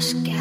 más que.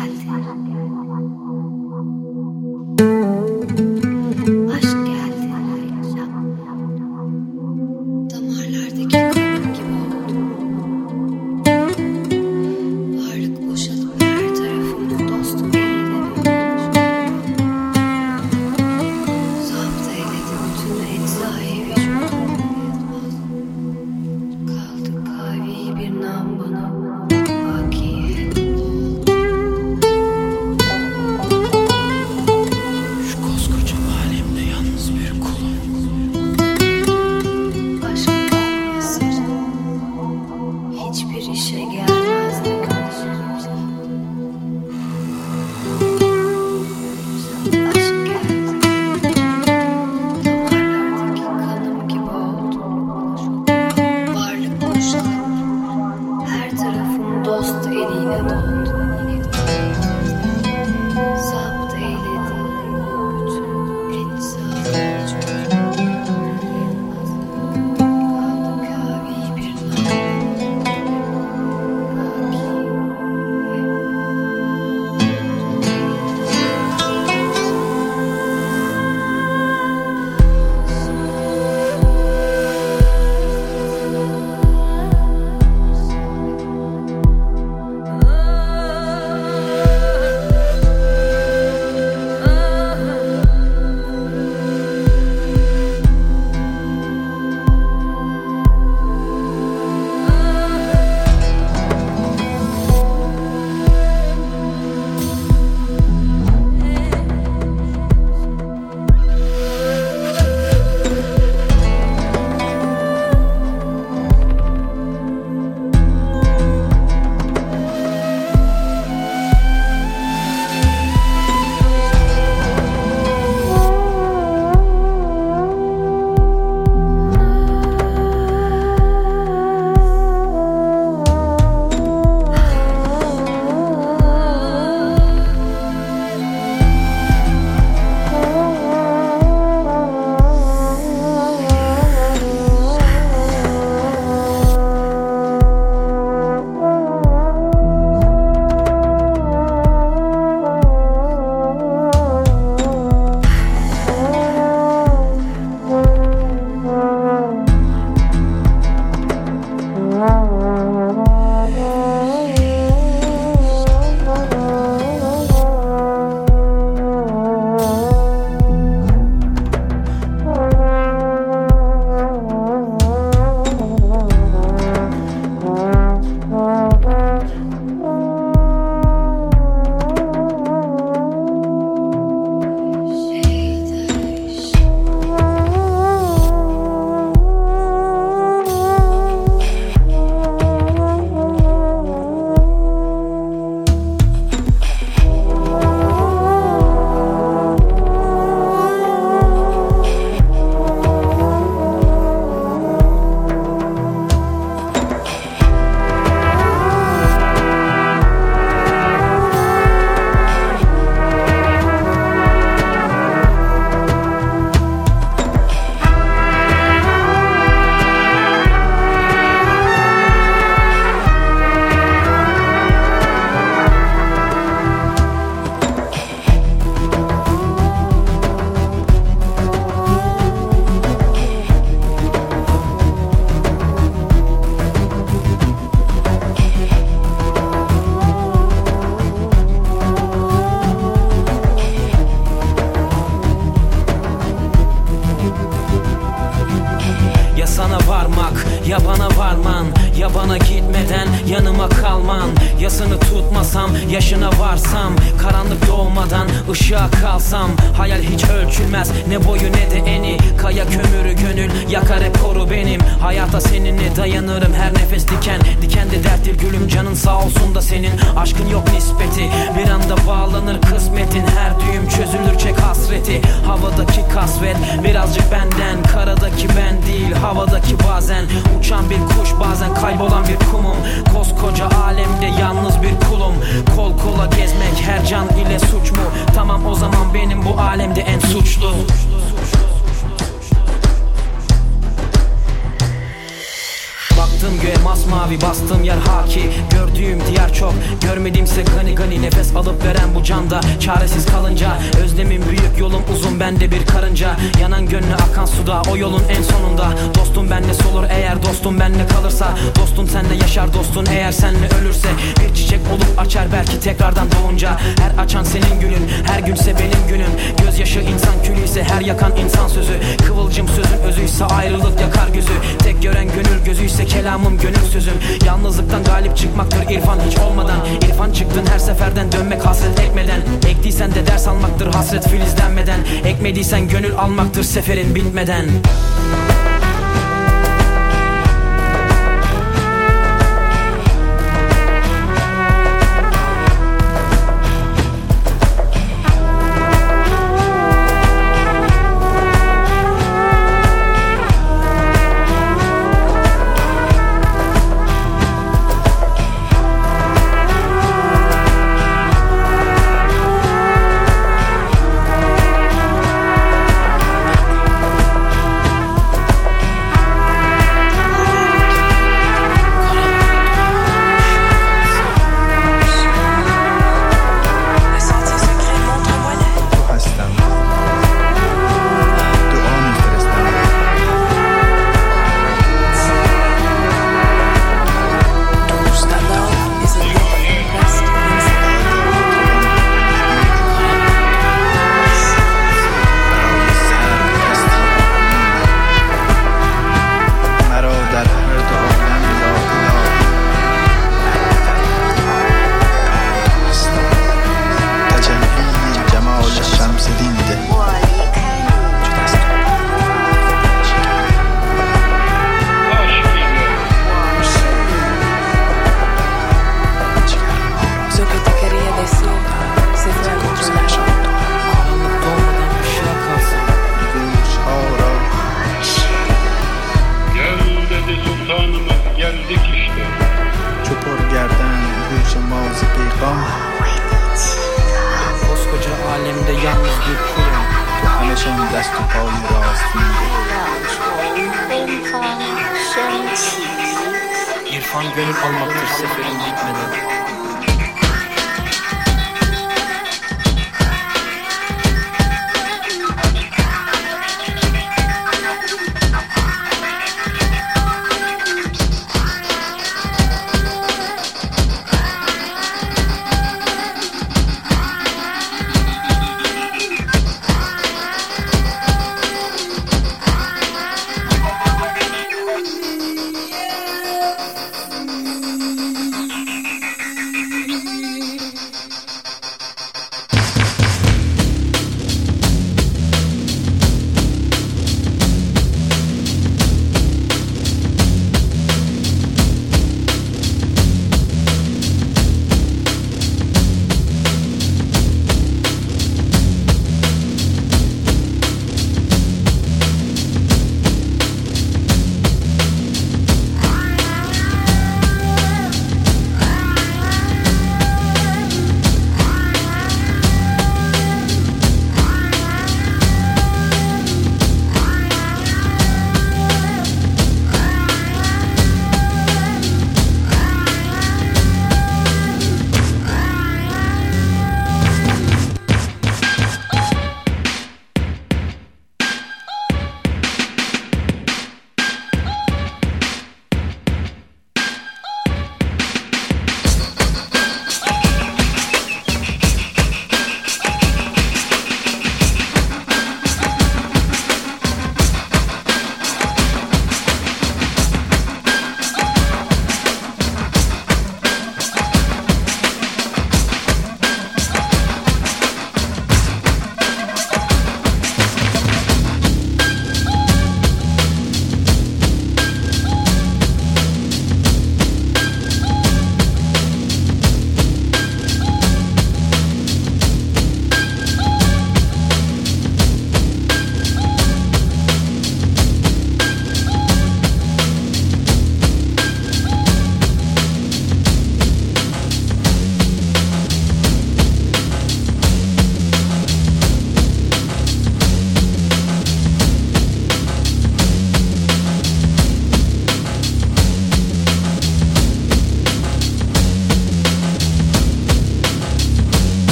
Çok. Görmediğimse gani gani Nefes alıp veren bu canda. Çaresiz kalınca Özlemim büyük yolum uzun bende bir karınca. Yanan gönlü akan suda o yolun en sonunda. Dostum benle solur eğer dostum benle kalırsa. Dostun senle yaşar dostun eğer senle ölürse. Bir çiçek olup açar belki tekrardan doğunca. Her açan senin günün her günse benim günüm. Gözyaşı insan külü ise her yakan insan sözü. Kıvılcım sözün özüyse ayrılık yakar gözü. Tek gören gönül gözüyse kelamım gönül sözüm. Yalnızlıktan galip çıkmaktır irfan hiç olmadan İrfan çıktın her seferden dönmek hasret ekmeden Ektiysen de ders almaktır hasret filizlenmeden. Ekmediysen gönül almaktır seferin bitmeden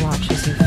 watches you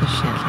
relationship.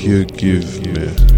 You give me.